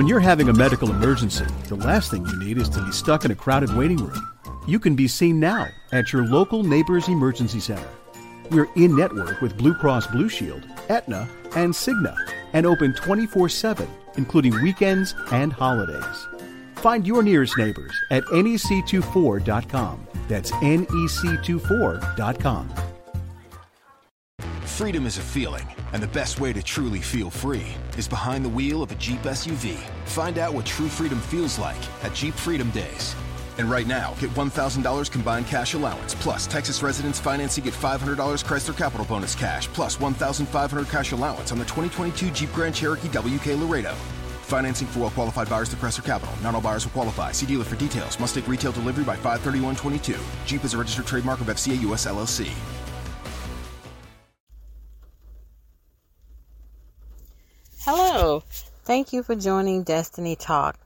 When you're having a medical emergency, the last thing you need is to be stuck in a crowded waiting room. You can be seen now at your local Neighbors Emergency Center. We're in network with Blue Cross Blue Shield, Aetna, and Cigna, and open 24 7, including weekends and holidays. Find your nearest neighbors at nec24.com. That's nec24.com. Freedom is a feeling, and the best way to truly feel free is behind the wheel of a Jeep SUV. Find out what true freedom feels like at Jeep Freedom Days. And right now, get $1,000 combined cash allowance, plus Texas residents financing get $500 Chrysler Capital Bonus cash, plus $1,500 cash allowance on the 2022 Jeep Grand Cherokee WK Laredo. Financing for well qualified buyers through Chrysler Capital. Not all buyers will qualify. See dealer for details. Must take retail delivery by 531.22. Jeep is a registered trademark of FCA US LLC. Hello. Thank you for joining Destiny Talk.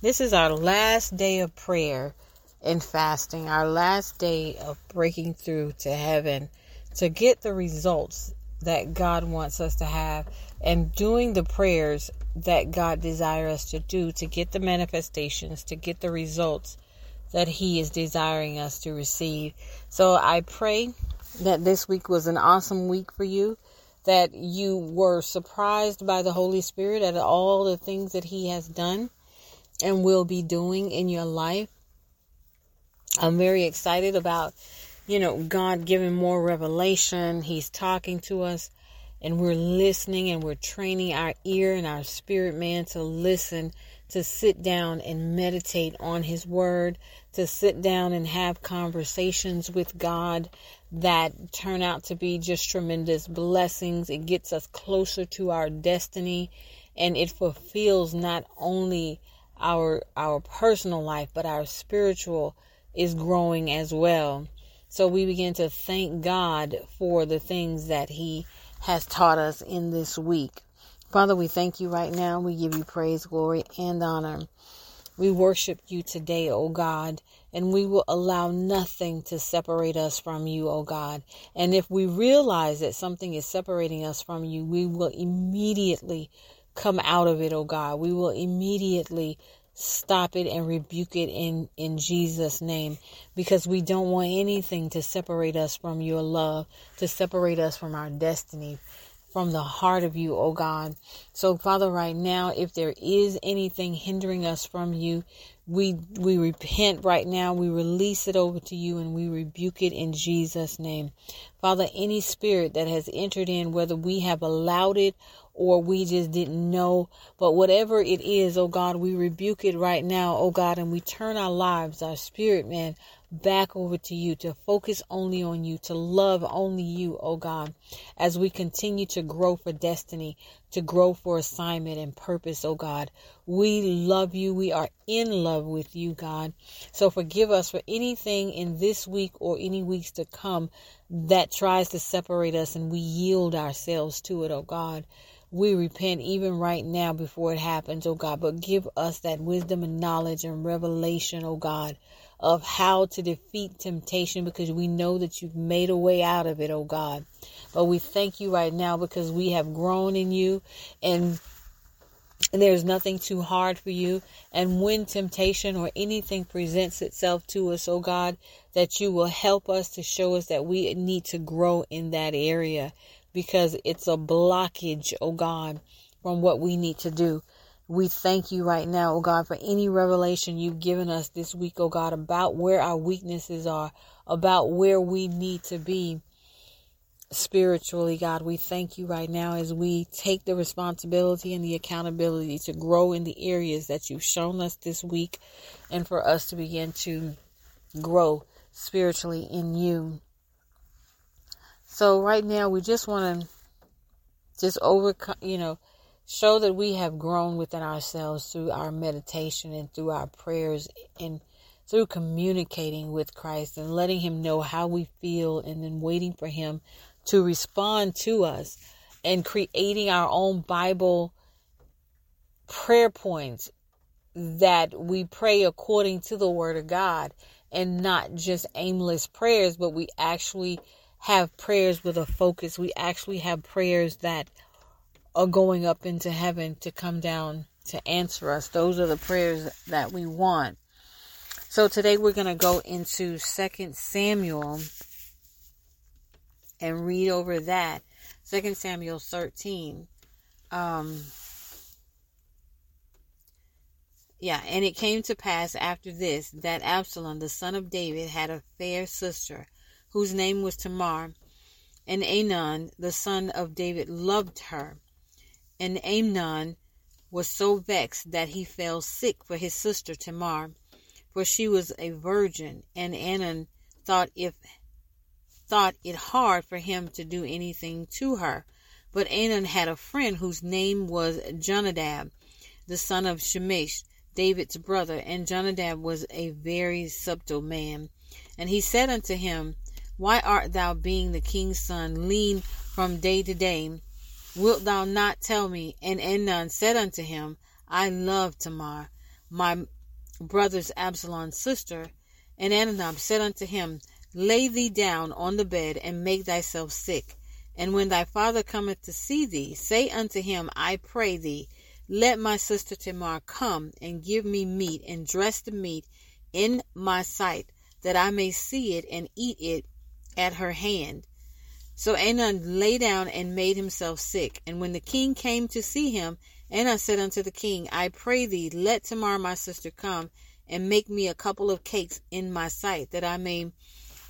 This is our last day of prayer and fasting, our last day of breaking through to heaven to get the results that God wants us to have and doing the prayers that God desires us to do to get the manifestations, to get the results that He is desiring us to receive. So I pray that this week was an awesome week for you that you were surprised by the Holy Spirit at all the things that He has done and will be doing in your life. I'm very excited about, you know, God giving more revelation. He's talking to us and we're listening and we're training our ear and our spirit man to listen, to sit down and meditate on His Word, to sit down and have conversations with God that turn out to be just tremendous blessings. It gets us closer to our destiny and it fulfills not only our our personal life but our spiritual is growing as well. So we begin to thank God for the things that he has taught us in this week. Father, we thank you right now. We give you praise, glory, and honor. We worship you today, O God, and we will allow nothing to separate us from you, O God. And if we realize that something is separating us from you, we will immediately come out of it, O God. We will immediately stop it and rebuke it in in Jesus name because we don't want anything to separate us from your love to separate us from our destiny from the heart of you, oh God. So, Father, right now, if there is anything hindering us from you, we we repent right now. We release it over to you and we rebuke it in Jesus' name. Father, any spirit that has entered in, whether we have allowed it or we just didn't know, but whatever it is, oh God, we rebuke it right now, oh God, and we turn our lives, our spirit, man, back over to you, to focus only on you, to love only you, oh God, as we continue to grow for destiny, to grow for assignment and purpose, oh God. We love you. We are in love with you, God. So forgive us for anything in this week or any weeks to come that tries to separate us and we yield ourselves to it, oh God. We repent even right now before it happens, oh God, but give us that wisdom and knowledge and revelation, oh God, of how to defeat temptation because we know that you've made a way out of it, oh God. But we thank you right now because we have grown in you and and there's nothing too hard for you. And when temptation or anything presents itself to us, oh God, that you will help us to show us that we need to grow in that area because it's a blockage, oh God, from what we need to do. We thank you right now, oh God, for any revelation you've given us this week, oh God, about where our weaknesses are, about where we need to be spiritually, God. We thank you right now as we take the responsibility and the accountability to grow in the areas that you've shown us this week and for us to begin to grow spiritually in you. So right now we just want to just overcome, you know, show that we have grown within ourselves through our meditation and through our prayers and through communicating with Christ and letting him know how we feel and then waiting for him to respond to us and creating our own Bible prayer points that we pray according to the word of God and not just aimless prayers, but we actually have prayers with a focus. We actually have prayers that are going up into heaven to come down to answer us. Those are the prayers that we want. So today we're going to go into Second Samuel and read over that. Second Samuel 13. Um, yeah, and it came to pass after this that Absalom, the son of David, had a fair sister whose name was Tamar, and Amnon, the son of David, loved her. And Amnon was so vexed that he fell sick for his sister Tamar, for she was a virgin, and Amnon thought if thought it hard for him to do anything to her. But Amnon had a friend whose name was Jonadab, the son of Shemish, David's brother, and Jonadab was a very subtle man. And he said unto him, Why art thou, being the king's son, lean from day to day? Wilt thou not tell me? And Amnon said unto him, I love Tamar, my brother's Absalom's sister. And Amnon said unto him, Lay thee down on the bed, and make thyself sick. And when thy father cometh to see thee, say unto him, I pray thee, let my sister Tamar come and give me meat, and dress the meat in my sight, that I may see it and eat it at her hand. So Amnon lay down and made himself sick. And when the king came to see him, Amnon said unto the king, I pray thee, let Tamar my sister come, and make me a couple of cakes in my sight, that I may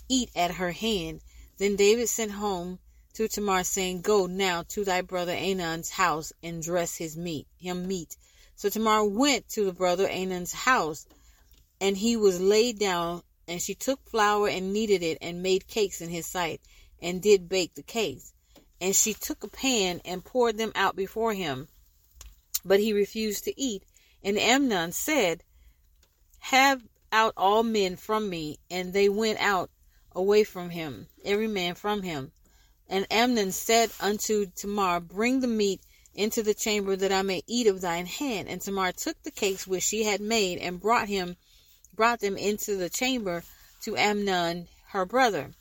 eat at her hand. Then David sent home to Tamar, saying, Go now to thy brother Amnon's house, and dress his meat, him meat. So Tamar went to the brother Amnon's house, and he was laid down, and she took flour and kneaded it, and made cakes in his sight and did bake the cakes. And she took a pan and poured them out before him. But he refused to eat. And Amnon said, Have out all men from me. And they went out away from him, every man from him. And Amnon said unto Tamar, Bring the meat into the chamber that I may eat of thine hand. And Tamar took the cakes which she had made and brought him brought them into the chamber to Amnon her brother.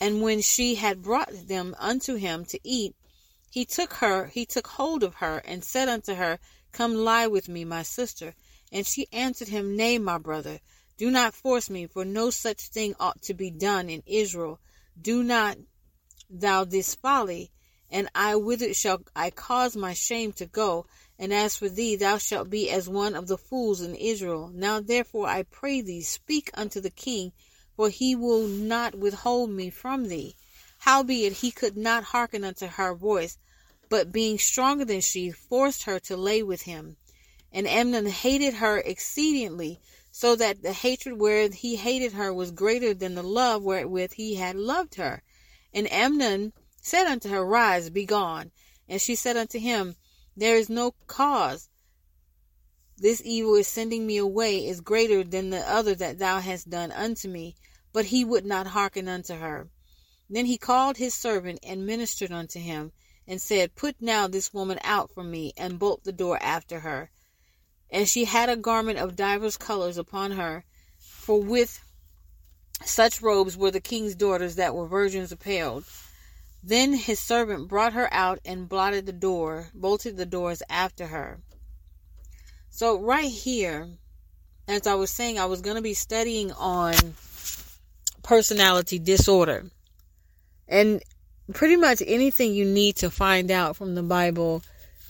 And when she had brought them unto him to eat, he took her, he took hold of her, and said unto her, Come lie with me, my sister. And she answered him, Nay, my brother, do not force me, for no such thing ought to be done in Israel. Do not thou this folly, and I whither shall I cause my shame to go? And as for thee, thou shalt be as one of the fools in Israel. Now therefore I pray thee, speak unto the king, for he will not withhold me from thee. Howbeit he could not hearken unto her voice, but being stronger than she, forced her to lay with him. And Amnon hated her exceedingly, so that the hatred wherewith he hated her was greater than the love wherewith he had loved her. And Amnon said unto her, Rise, be gone. And she said unto him, There is no cause. This evil is sending me away is greater than the other that thou hast done unto me. But he would not hearken unto her. Then he called his servant and ministered unto him, and said, Put now this woman out from me, and bolt the door after her. And she had a garment of divers colors upon her, for with such robes were the king's daughters that were virgins apparelled. Then his servant brought her out and blotted the door, bolted the doors after her. So, right here, as I was saying, I was going to be studying on personality disorder. And pretty much anything you need to find out from the Bible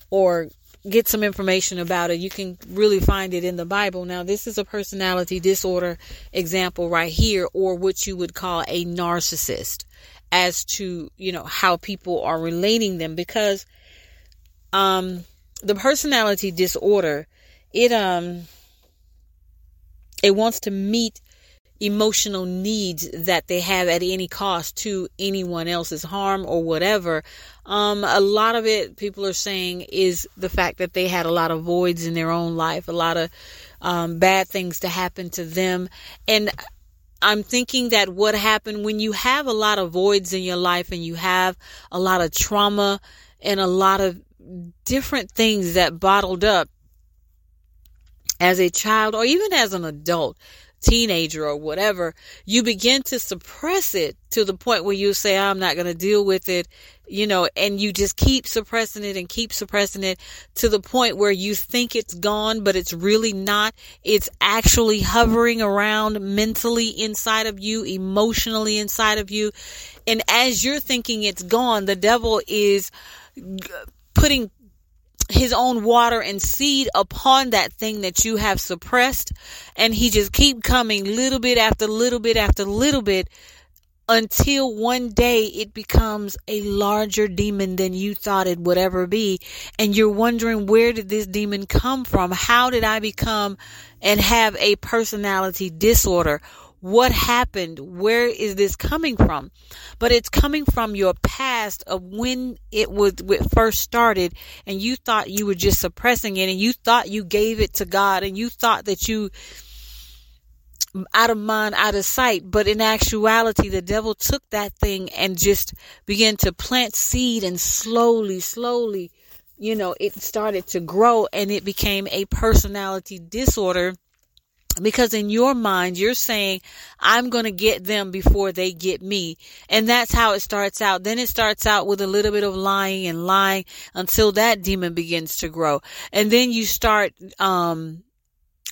or get some information about it, you can really find it in the Bible. Now, this is a personality disorder example right here, or what you would call a narcissist as to, you know, how people are relating them because, um, the personality disorder, it, um, it wants to meet emotional needs that they have at any cost to anyone else's harm or whatever. Um, a lot of it, people are saying, is the fact that they had a lot of voids in their own life, a lot of um, bad things to happen to them. And I'm thinking that what happened when you have a lot of voids in your life and you have a lot of trauma and a lot of different things that bottled up as a child or even as an adult teenager or whatever, you begin to suppress it to the point where you say, I'm not going to deal with it, you know, and you just keep suppressing it and keep suppressing it to the point where you think it's gone, but it's really not. It's actually hovering around mentally inside of you, emotionally inside of you. And as you're thinking it's gone, the devil is putting his own water and seed upon that thing that you have suppressed. And he just keep coming little bit after little bit after little bit until one day it becomes a larger demon than you thought it would ever be. And you're wondering where did this demon come from? How did i become and have a personality disorder what happened? Where is this coming from? But it's coming from your past of when it was it first started and you thought you were just suppressing it and you thought you gave it to God and you thought that you out of mind, out of sight. But in actuality, the devil took that thing and just began to plant seed and slowly, slowly, you know, it started to grow and it became a personality disorder because in your mind you're saying i'm going to get them before they get me. And that's how it starts out. Then it starts out with a little bit of lying and lying until that demon begins to grow. And then you start um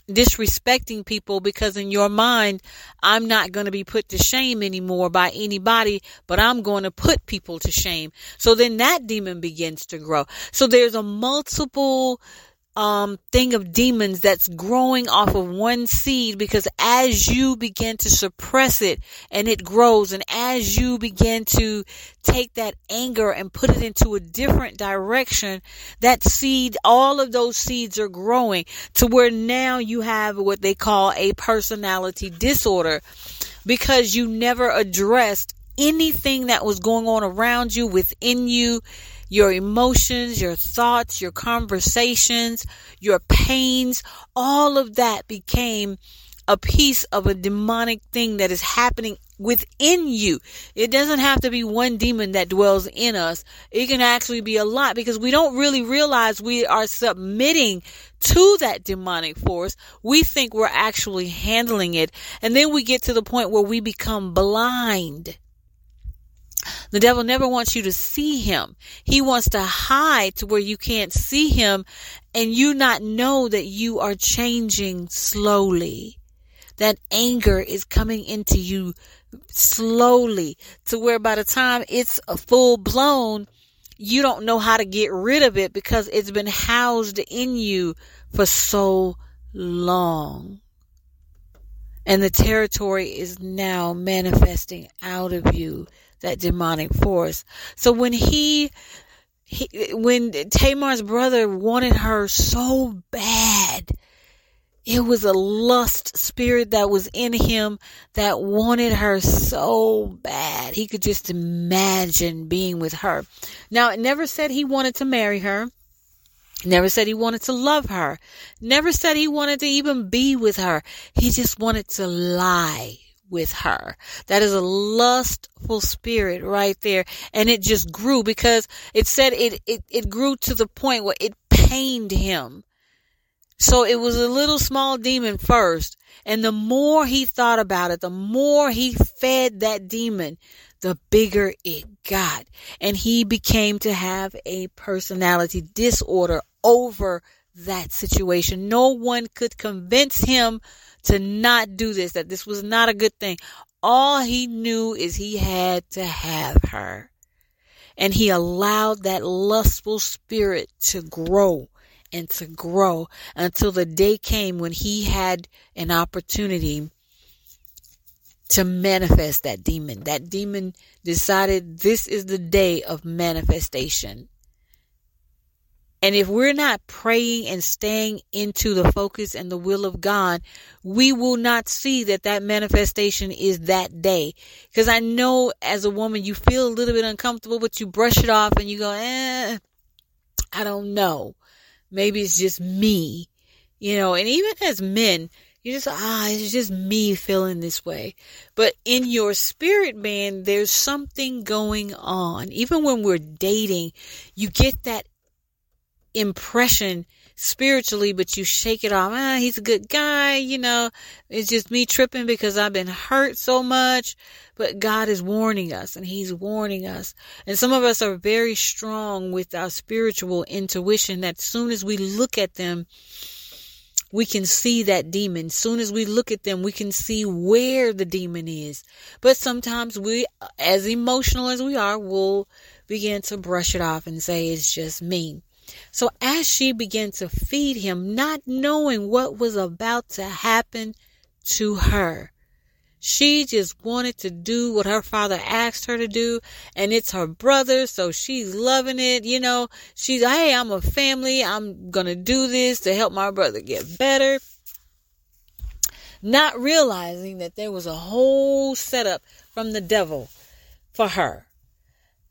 disrespecting people because in your mind i'm not going to be put to shame anymore by anybody but i'm going to put people to shame. So then that demon begins to grow. So there's a multiple um, thing of demons that's growing off of one seed because as you begin to suppress it and it grows and as you begin to take that anger and put it into a different direction, that seed, all of those seeds are growing to where now you have what they call a personality disorder because you never addressed anything that was going on around you, within you, your emotions, your thoughts, your conversations, your pains, all of that became a piece of a demonic thing that is happening within you. It doesn't have to be one demon that dwells in us. It can actually be a lot because we don't really realize we are submitting to that demonic force. We think we're actually handling it. And then we get to the point where we become blind the devil never wants you to see him. He wants to hide to where you can't see him and you not know that you are changing slowly. That anger is coming into you slowly to where by the time it's full blown, you don't know how to get rid of it because it's been housed in you for so long. And the territory is now manifesting out of you that demonic force. So when he, he when Tamar's brother wanted her so bad, it was a lust spirit that was in him that wanted her so bad. He could just imagine being with her. Now, it never said he wanted to marry her. Never said he wanted to love her. Never said he wanted to even be with her. He just wanted to lie with her. That is a lustful spirit right there. And it just grew because it said it, it, it grew to the point where it pained him. So it was a little small demon first. And the more he thought about it, the more he fed that demon, the bigger it got. And he became to have a personality disorder over that situation. No one could convince him to not do this, that this was not a good thing. All he knew is he had to have her. And he allowed that lustful spirit to grow and to grow until the day came when he had an opportunity to manifest that demon. That demon decided this is the day of manifestation. And if we're not praying and staying into the focus and the will of God, we will not see that that manifestation is that day. Because I know as a woman, you feel a little bit uncomfortable, but you brush it off and you go, eh, I don't know. Maybe it's just me, you know, and even as men, you just, ah, it's just me feeling this way. But in your spirit, man, there's something going on. Even when we're dating, you get that impression spiritually, but you shake it off. Ah, he's a good guy. You know, it's just me tripping because I've been hurt so much. But God is warning us and he's warning us. And some of us are very strong with our spiritual intuition that soon as we look at them, we can see that demon. Soon as we look at them, we can see where the demon is. But sometimes we, as emotional as we are, will begin to brush it off and say it's just me. So as she began to feed him, not knowing what was about to happen to her, she just wanted to do what her father asked her to do. And it's her brother. So she's loving it. You know, she's, Hey, I'm a family. I'm going to do this to help my brother get better. Not realizing that there was a whole setup from the devil for her.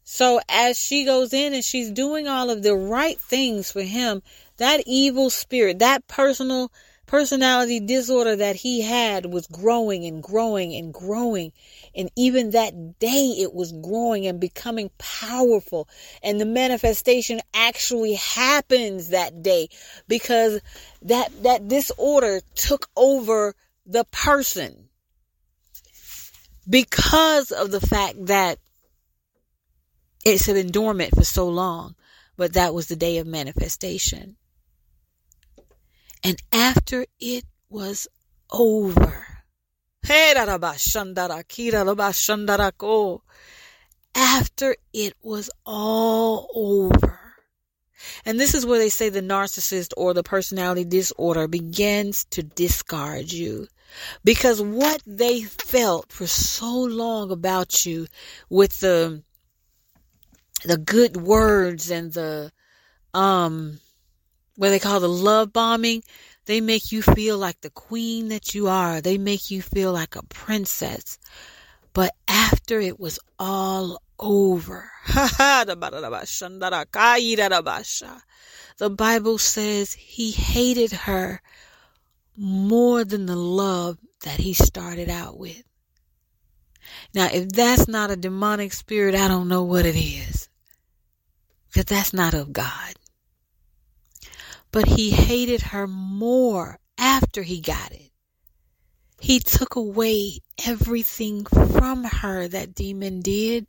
So as she goes in and she's doing all of the right things for him, that evil spirit, that personal personality disorder that he had was growing and growing and growing. And even that day it was growing and becoming powerful. And the manifestation actually happens that day because that, that disorder took over the person because of the fact that it's been dormant for so long. But that was the day of manifestation. And after it was over, after it was all over, and this is where they say the narcissist or the personality disorder begins to discard you. Because what they felt for so long about you with the the good words and the um what they call the love bombing, they make you feel like the queen that you are. They make you feel like a princess. But after it was all over, the Bible says he hated her more than the love that he started out with. Now, if that's not a demonic spirit, I don't know what it is. Because that's not of God. But he hated her more after he got it. He took away everything from her that demon did.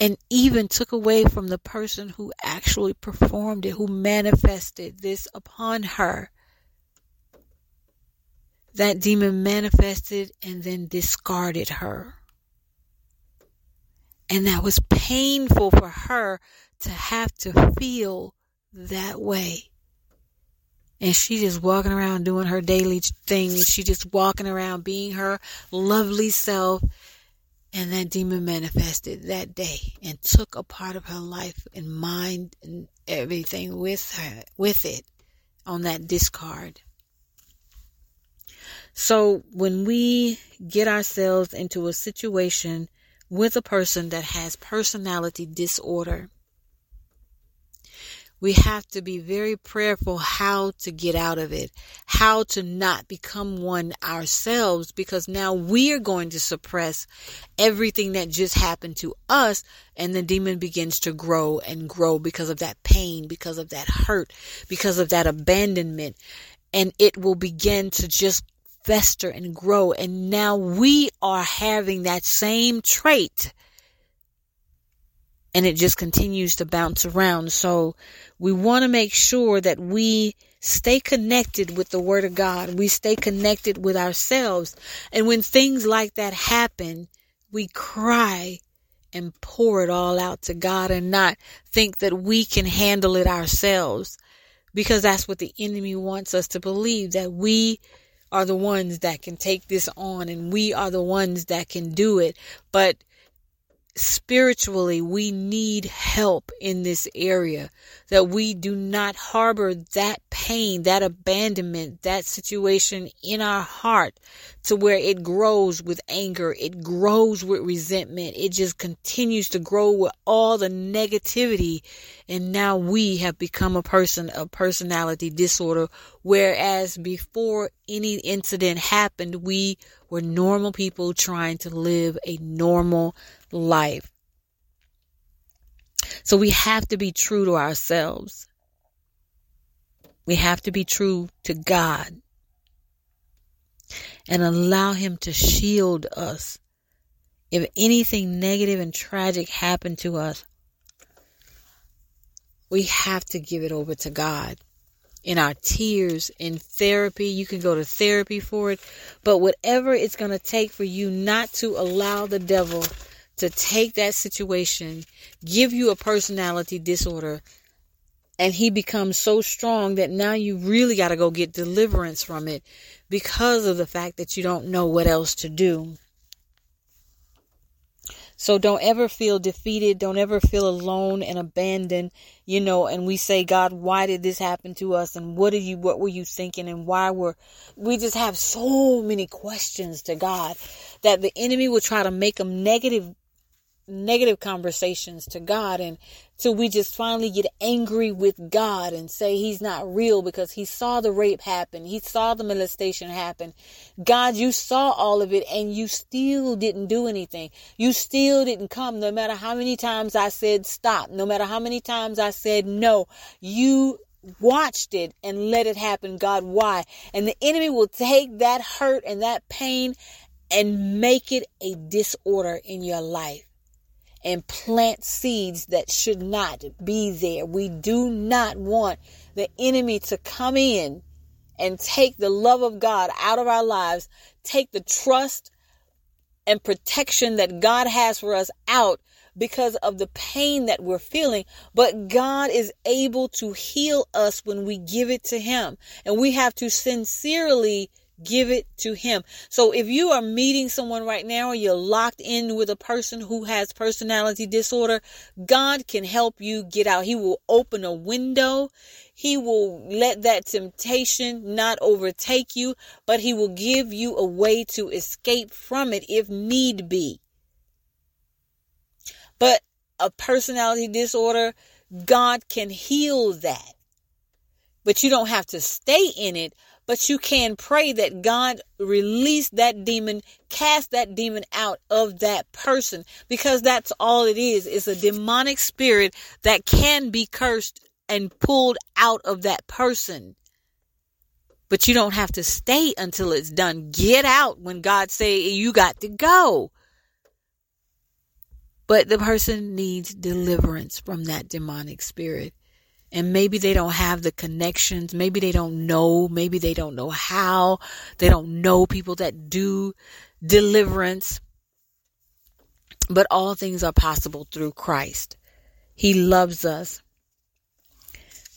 And even took away from the person who actually performed it, who manifested this upon her. That demon manifested and then discarded her. And that was painful for her to have to feel that way. And she just walking around doing her daily thing. She just walking around being her lovely self. And that demon manifested that day and took a part of her life and mind and everything with her, with it on that discard. So when we get ourselves into a situation with a person that has personality disorder, we have to be very prayerful how to get out of it, how to not become one ourselves, because now we are going to suppress everything that just happened to us, and the demon begins to grow and grow because of that pain, because of that hurt, because of that abandonment, and it will begin to just fester and grow. And now we are having that same trait and it just continues to bounce around. So we want to make sure that we stay connected with the Word of God. We stay connected with ourselves. And when things like that happen, we cry and pour it all out to God and not think that we can handle it ourselves. Because that's what the enemy wants us to believe that we are the ones that can take this on and we are the ones that can do it. But spiritually we need help in this area that we do not harbor that pain that abandonment that situation in our heart to where it grows with anger it grows with resentment it just continues to grow with all the negativity and now we have become a person of personality disorder whereas before any incident happened we were normal people trying to live a normal life. So we have to be true to ourselves. We have to be true to God and allow Him to shield us. If anything negative and tragic happened to us, we have to give it over to God. In our tears, in therapy, you can go to therapy for it, but whatever it's going to take for you not to allow the devil to take that situation, give you a personality disorder, and he becomes so strong that now you really got to go get deliverance from it because of the fact that you don't know what else to do. So don't ever feel defeated. Don't ever feel alone and abandoned, you know, and we say, God, why did this happen to us? And what are you, what were you thinking? And why were, we just have so many questions to God that the enemy will try to make them negative negative conversations to God and till we just finally get angry with God and say he's not real because he saw the rape happen. He saw the molestation happen. God, you saw all of it and you still didn't do anything. You still didn't come no matter how many times I said stop, no matter how many times I said no. You watched it and let it happen. God, why? And the enemy will take that hurt and that pain and make it a disorder in your life and plant seeds that should not be there. We do not want the enemy to come in and take the love of God out of our lives, take the trust and protection that God has for us out because of the pain that we're feeling. But God is able to heal us when we give it to Him. And we have to sincerely Give it to him. So if you are meeting someone right now or you're locked in with a person who has personality disorder, God can help you get out. He will open a window. He will let that temptation not overtake you, but he will give you a way to escape from it if need be. But a personality disorder, God can heal that. But you don't have to stay in it but you can pray that God release that demon, cast that demon out of that person because that's all it is. It's a demonic spirit that can be cursed and pulled out of that person. But you don't have to stay until it's done. Get out when God say you got to go. But the person needs deliverance from that demonic spirit and maybe they don't have the connections. Maybe they don't know. Maybe they don't know how. They don't know people that do deliverance. But all things are possible through Christ. He loves us.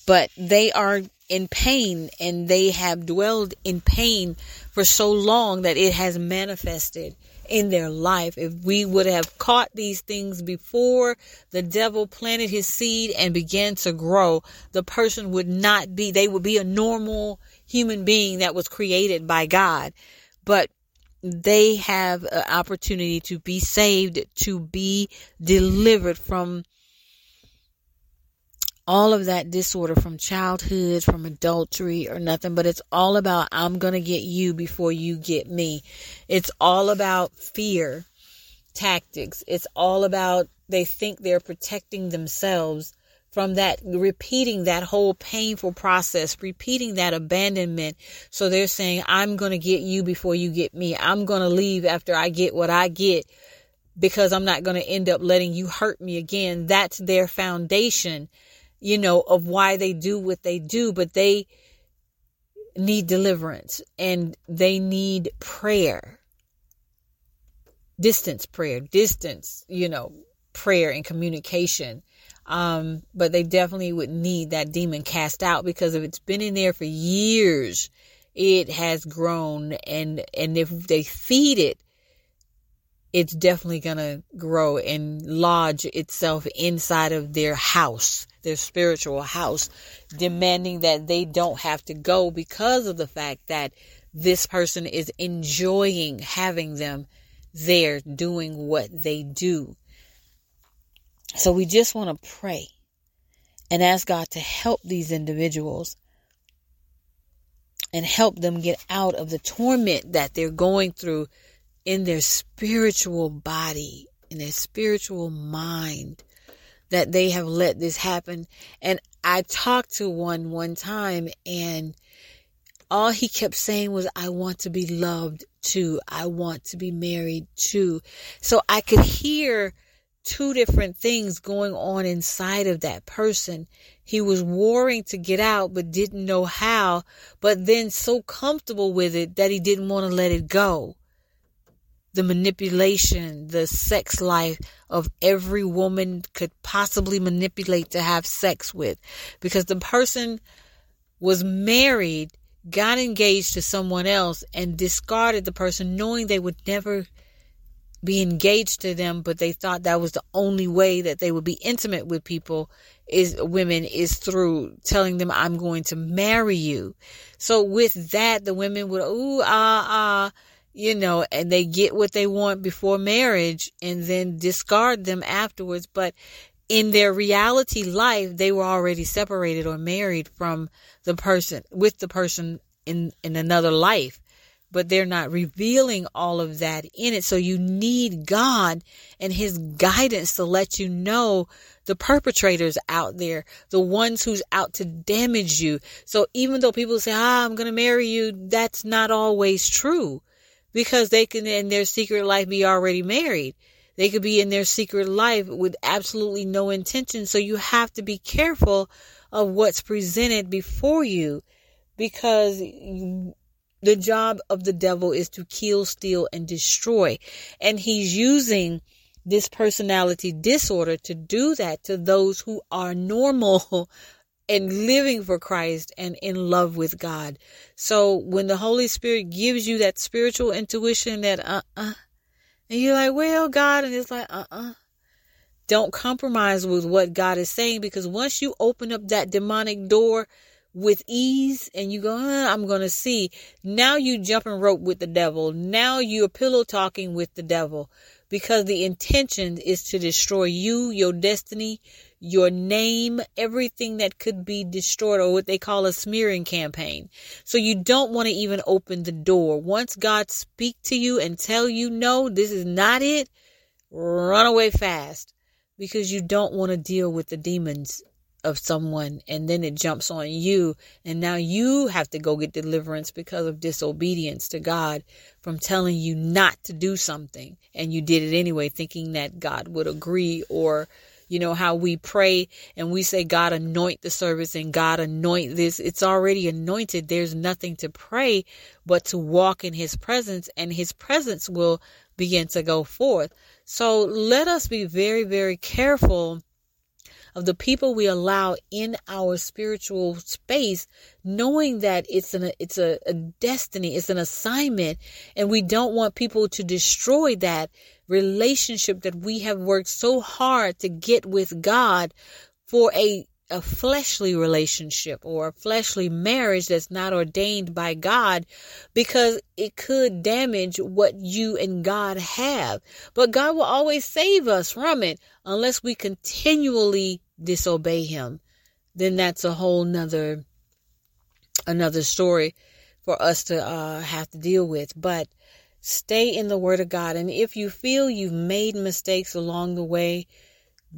But they are in pain and they have dwelled in pain for so long that it has manifested in their life. If we would have caught these things before the devil planted his seed and began to grow, the person would not be, they would be a normal human being that was created by God. But they have an opportunity to be saved, to be delivered from all of that disorder from childhood, from adultery or nothing, but it's all about I'm going to get you before you get me. It's all about fear tactics. It's all about they think they're protecting themselves from that repeating that whole painful process, repeating that abandonment. So they're saying, I'm going to get you before you get me. I'm going to leave after I get what I get because I'm not going to end up letting you hurt me again. That's their foundation you know, of why they do what they do, but they need deliverance and they need prayer. Distance prayer, distance, you know, prayer and communication. Um, but they definitely would need that demon cast out because if it's been in there for years, it has grown and, and if they feed it, it's definitely going to grow and lodge itself inside of their house their spiritual house, demanding that they don't have to go because of the fact that this person is enjoying having them there doing what they do. So we just want to pray and ask God to help these individuals and help them get out of the torment that they're going through in their spiritual body, in their spiritual mind that they have let this happen. And I talked to one one time and all he kept saying was, I want to be loved too. I want to be married too. So I could hear two different things going on inside of that person. He was warring to get out, but didn't know how, but then so comfortable with it that he didn't want to let it go. The manipulation, the sex life of every woman could possibly manipulate to have sex with because the person was married, got engaged to someone else and discarded the person knowing they would never be engaged to them, but they thought that was the only way that they would be intimate with people is women is through telling them I'm going to marry you. So with that, the women would ooh ah ah, you know, and they get what they want before marriage and then discard them afterwards. But in their reality life, they were already separated or married from the person with the person in in another life but they're not revealing all of that in it. So you need God and his guidance to let you know the perpetrators out there, the ones who's out to damage you. So even though people say, ah, I'm going to marry you, that's not always true because they can in their secret life be already married. They could be in their secret life with absolutely no intention. So you have to be careful of what's presented before you because the job of the devil is to kill, steal, and destroy. And he's using this personality disorder to do that to those who are normal and living for Christ and in love with God. So when the Holy Spirit gives you that spiritual intuition that, uh uh-uh, uh, and you're like, well, God, and it's like, uh uh-uh. uh, don't compromise with what God is saying because once you open up that demonic door, with ease and you go, uh, I'm going to see. Now you jumping rope with the devil. Now you're pillow talking with the devil because the intention is to destroy you, your destiny, your name, everything that could be destroyed or what they call a smearing campaign. So you don't want to even open the door. Once God speak to you and tell you, no, this is not it, run away fast because you don't want to deal with the demons of someone and then it jumps on you and now you have to go get deliverance because of disobedience to God from telling you not to do something and you did it anyway thinking that God would agree or you know how we pray and we say God anoint the service and God anoint this. It's already anointed. There's nothing to pray but to walk in his presence and his presence will begin to go forth. So let us be very very careful of the people we allow in our spiritual space, knowing that it's an it's a, a destiny, it's an assignment, and we don't want people to destroy that relationship that we have worked so hard to get with God for a a fleshly relationship or a fleshly marriage that's not ordained by God because it could damage what you and God have. But God will always save us from it unless we continually disobey him, then that's a whole nother another story for us to uh, have to deal with. But stay in the Word of God, and if you feel you've made mistakes along the way,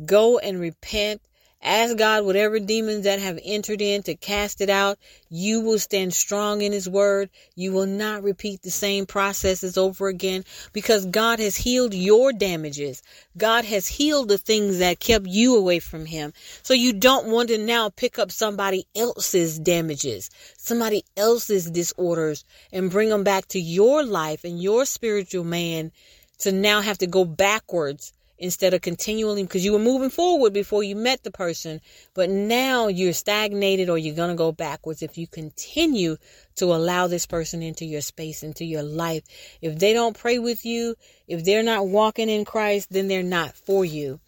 go and repent Ask God whatever demons that have entered in to cast it out. You will stand strong in His word. You will not repeat the same processes over again because God has healed your damages. God has healed the things that kept you away from Him. So you don't want to now pick up somebody else's damages, somebody else's disorders and bring them back to your life and your spiritual man to now have to go backwards instead of continually because you were moving forward before you met the person but now you're stagnated or you're going to go backwards if you continue to allow this person into your space into your life. If they don't pray with you if they're not walking in Christ then they're not for you.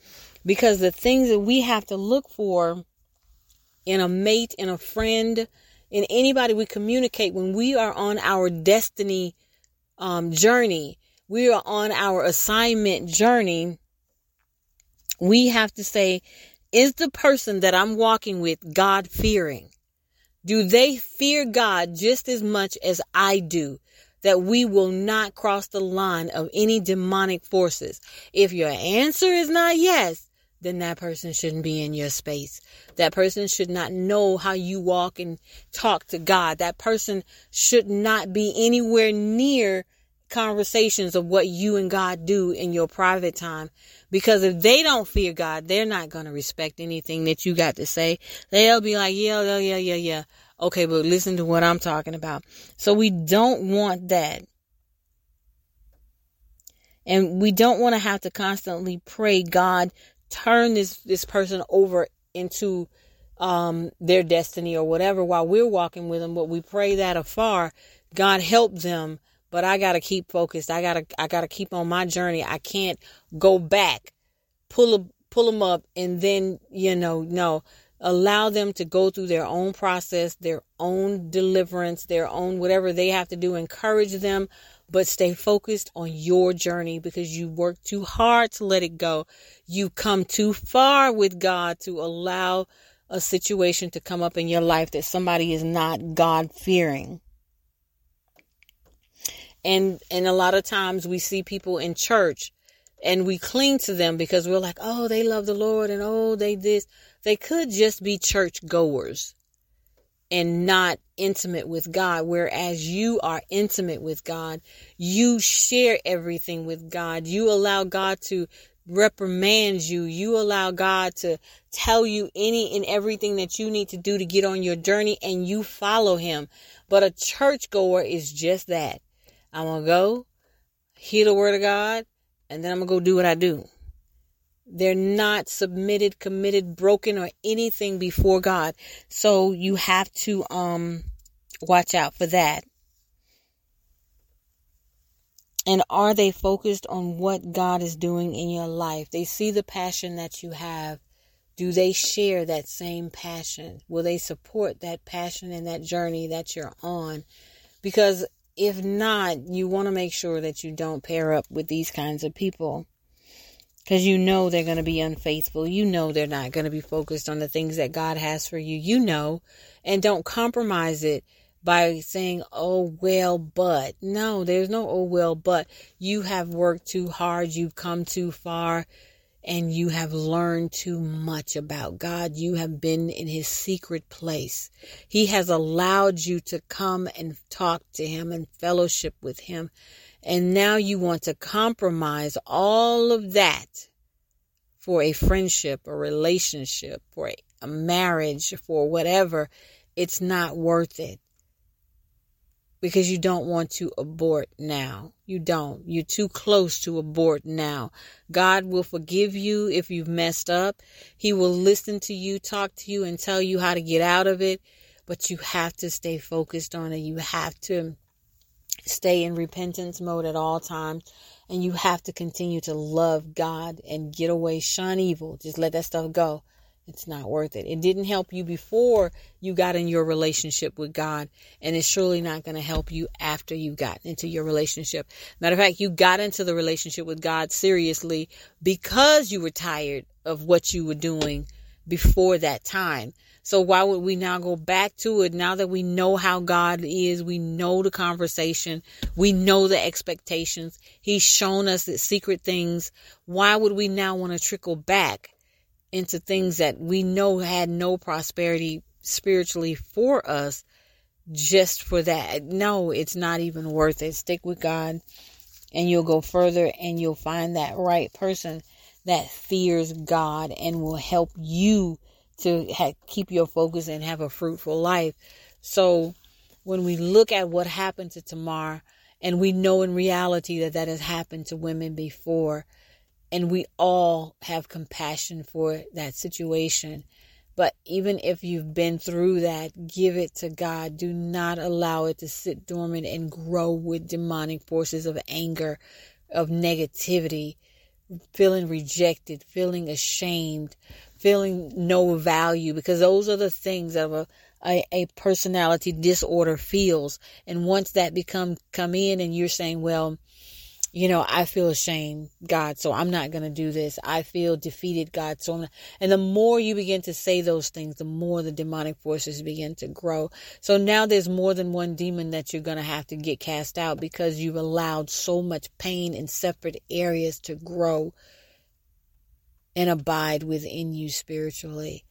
Because the things that we have to look for in a mate in a friend in anybody we communicate when we are on our destiny um, journey we are on our assignment journey we have to say, is the person that I'm walking with God fearing? Do they fear God just as much as I do? That we will not cross the line of any demonic forces. If your answer is not yes, then that person shouldn't be in your space. That person should not know how you walk and talk to God. That person should not be anywhere near conversations of what you and God do in your private time. Because if they don't fear God, they're not going to respect anything that you got to say. They'll be like, yeah, yeah, yeah, yeah, yeah. Okay, but listen to what I'm talking about. So we don't want that. And we don't want to have to constantly pray, God, turn this, this person over into um, their destiny or whatever while we're walking with them. But we pray that afar, God help them. But I got to keep focused. I got to, I got to keep on my journey. I can't go back, pull, a, pull them up and then, you know, no, allow them to go through their own process, their own deliverance, their own whatever they have to do. Encourage them, but stay focused on your journey because you work too hard to let it go. You come too far with God to allow a situation to come up in your life that somebody is not God fearing. And and a lot of times we see people in church and we cling to them because we're like, "Oh, they love the Lord and oh, they this." They could just be church goers and not intimate with God. Whereas you are intimate with God, you share everything with God. You allow God to reprimand you. You allow God to tell you any and everything that you need to do to get on your journey and you follow him. But a church goer is just that. I'm going to go hear the word of God and then I'm going to go do what I do. They're not submitted, committed, broken, or anything before God. So you have to um watch out for that. And are they focused on what God is doing in your life? They see the passion that you have. Do they share that same passion? Will they support that passion and that journey that you're on? Because if not, you want to make sure that you don't pair up with these kinds of people because you know they're going to be unfaithful. You know they're not going to be focused on the things that God has for you. You know, and don't compromise it by saying, oh, well, but. No, there's no, oh, well, but. You have worked too hard. You've come too far and you have learned too much about God. You have been in his secret place. He has allowed you to come and talk to him and fellowship with him. And now you want to compromise all of that for a friendship, a relationship, for a marriage, for whatever. It's not worth it because you don't want to abort now. You don't. You're too close to abort now. God will forgive you if you've messed up. He will listen to you, talk to you, and tell you how to get out of it. But you have to stay focused on it. You have to stay in repentance mode at all times. And you have to continue to love God and get away, shun evil. Just let that stuff go. It's not worth it. It didn't help you before you got in your relationship with God, and it's surely not going to help you after you got into your relationship. Matter of fact, you got into the relationship with God seriously because you were tired of what you were doing before that time. So why would we now go back to it now that we know how God is? We know the conversation. We know the expectations. He's shown us the secret things. Why would we now want to trickle back into things that we know had no prosperity spiritually for us just for that? No, it's not even worth it. Stick with God and you'll go further and you'll find that right person that fears God and will help you to ha- keep your focus and have a fruitful life. So when we look at what happened to Tamar, and we know in reality that that has happened to women before, and we all have compassion for that situation. But even if you've been through that, give it to God. Do not allow it to sit dormant and grow with demonic forces of anger, of negativity, feeling rejected, feeling ashamed, feeling no value because those are the things of a, a, a, personality disorder feels. And once that become come in and you're saying, well, you know, I feel ashamed, God, so I'm not going to do this. I feel defeated, God, so I'm not. And the more you begin to say those things, the more the demonic forces begin to grow. So now there's more than one demon that you're going to have to get cast out because you've allowed so much pain in separate areas to grow and abide within you spiritually.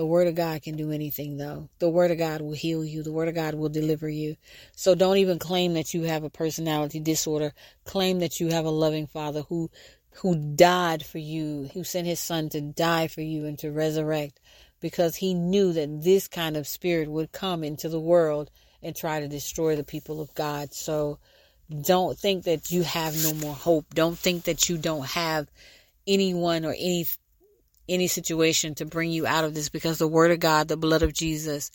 The Word of God can do anything, though. The Word of God will heal you. The Word of God will deliver you. So don't even claim that you have a personality disorder. Claim that you have a loving Father who who died for you, who sent his son to die for you and to resurrect because he knew that this kind of spirit would come into the world and try to destroy the people of God. So don't think that you have no more hope. Don't think that you don't have anyone or any any situation to bring you out of this because the word of God, the blood of Jesus,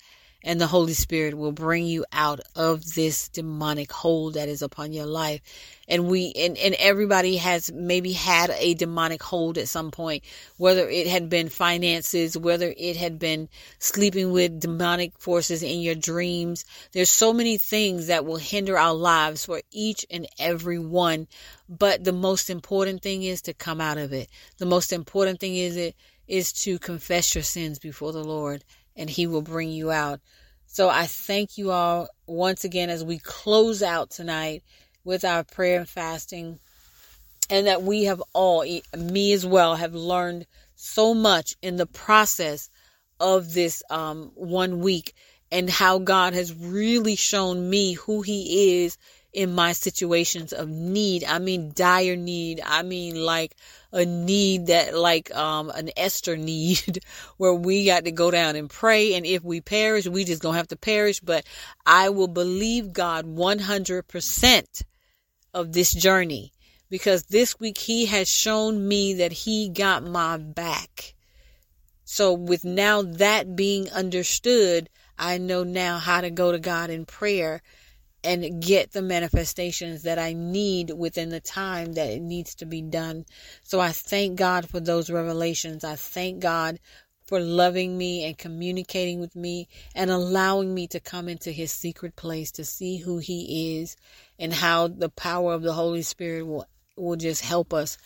and the Holy Spirit will bring you out of this demonic hold that is upon your life. And we, and, and everybody has maybe had a demonic hold at some point, whether it had been finances, whether it had been sleeping with demonic forces in your dreams. There's so many things that will hinder our lives for each and every one. But the most important thing is to come out of it. The most important thing is it is to confess your sins before the Lord and he will bring you out. So I thank you all once again as we close out tonight with our prayer and fasting and that we have all, me as well, have learned so much in the process of this um, one week and how God has really shown me who He is in my situations of need. I mean, dire need. I mean, like a need that, like, um, an Esther need where we got to go down and pray. And if we perish, we just gonna have to perish. But I will believe God 100% of this journey because this week He has shown me that He got my back. So with now that being understood, I know now how to go to God in prayer and get the manifestations that I need within the time that it needs to be done. So I thank God for those revelations. I thank God for loving me and communicating with me and allowing me to come into his secret place to see who he is and how the power of the Holy Spirit will will just help us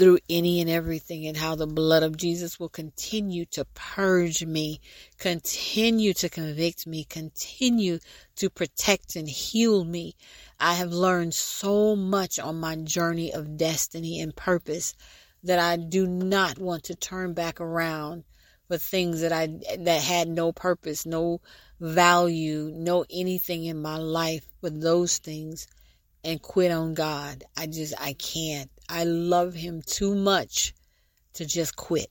through any and everything and how the blood of Jesus will continue to purge me, continue to convict me, continue to protect and heal me. I have learned so much on my journey of destiny and purpose that I do not want to turn back around for things that I that had no purpose, no value, no anything in my life but those things and quit on God. I just I can't. I love him too much to just quit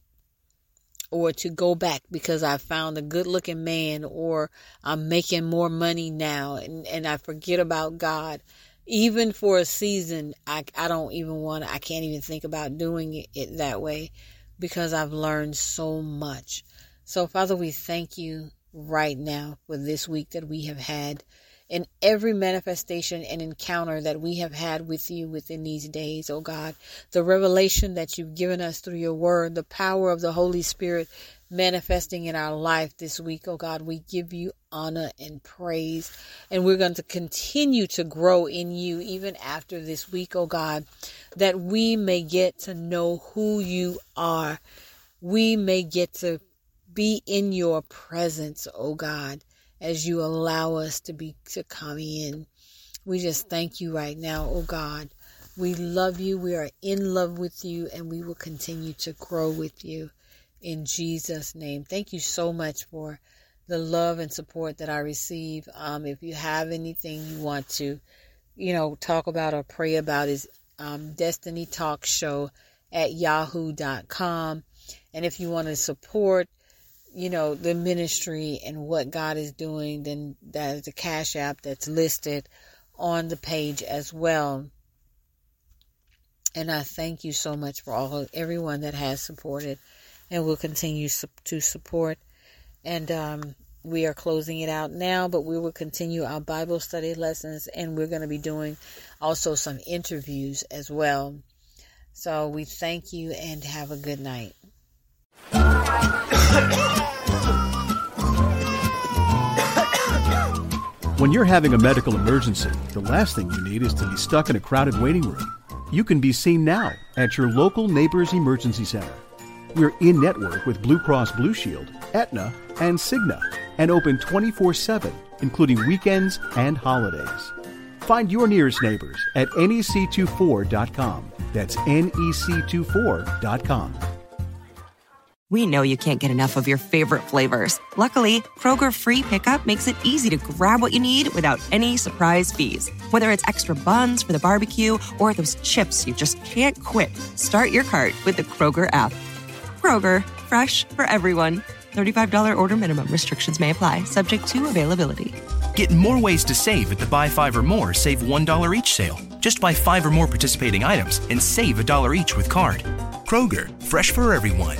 or to go back because I found a good looking man or I'm making more money now and, and I forget about God. Even for a season, I, I don't even want to, I can't even think about doing it, it that way because I've learned so much. So Father, we thank you right now for this week that we have had in every manifestation and encounter that we have had with you within these days, oh God. The revelation that you've given us through your word, the power of the Holy Spirit manifesting in our life this week, oh God. We give you honor and praise. And we're going to continue to grow in you even after this week, oh God, that we may get to know who you are. We may get to be in your presence, oh God as you allow us to be to come in. We just thank you right now, oh God. We love you. We are in love with you and we will continue to grow with you in Jesus name. Thank you so much for the love and support that I receive. Um, if you have anything you want to, you know, talk about or pray about is um, Destiny Talk Show at yahoo.com. And if you want to support you know, the ministry and what God is doing, then that is the Cash App that's listed on the page as well. And I thank you so much for all everyone that has supported and will continue to support. And um, we are closing it out now, but we will continue our Bible study lessons and we're going to be doing also some interviews as well. So we thank you and have a good night. When you're having a medical emergency, the last thing you need is to be stuck in a crowded waiting room. You can be seen now at your local Neighbors Emergency Center. We're in network with Blue Cross Blue Shield, Aetna, and Cigna, and open 24 7, including weekends and holidays. Find your nearest neighbors at nec24.com. That's nec24.com. We know you can't get enough of your favorite flavors. Luckily, Kroger Free Pickup makes it easy to grab what you need without any surprise fees. Whether it's extra buns for the barbecue or those chips you just can't quit, start your cart with the Kroger app. Kroger, fresh for everyone. $35 order minimum. Restrictions may apply, subject to availability. Get more ways to save at the Buy Five or More Save $1 each sale. Just buy five or more participating items and save a dollar each with card. Kroger, fresh for everyone.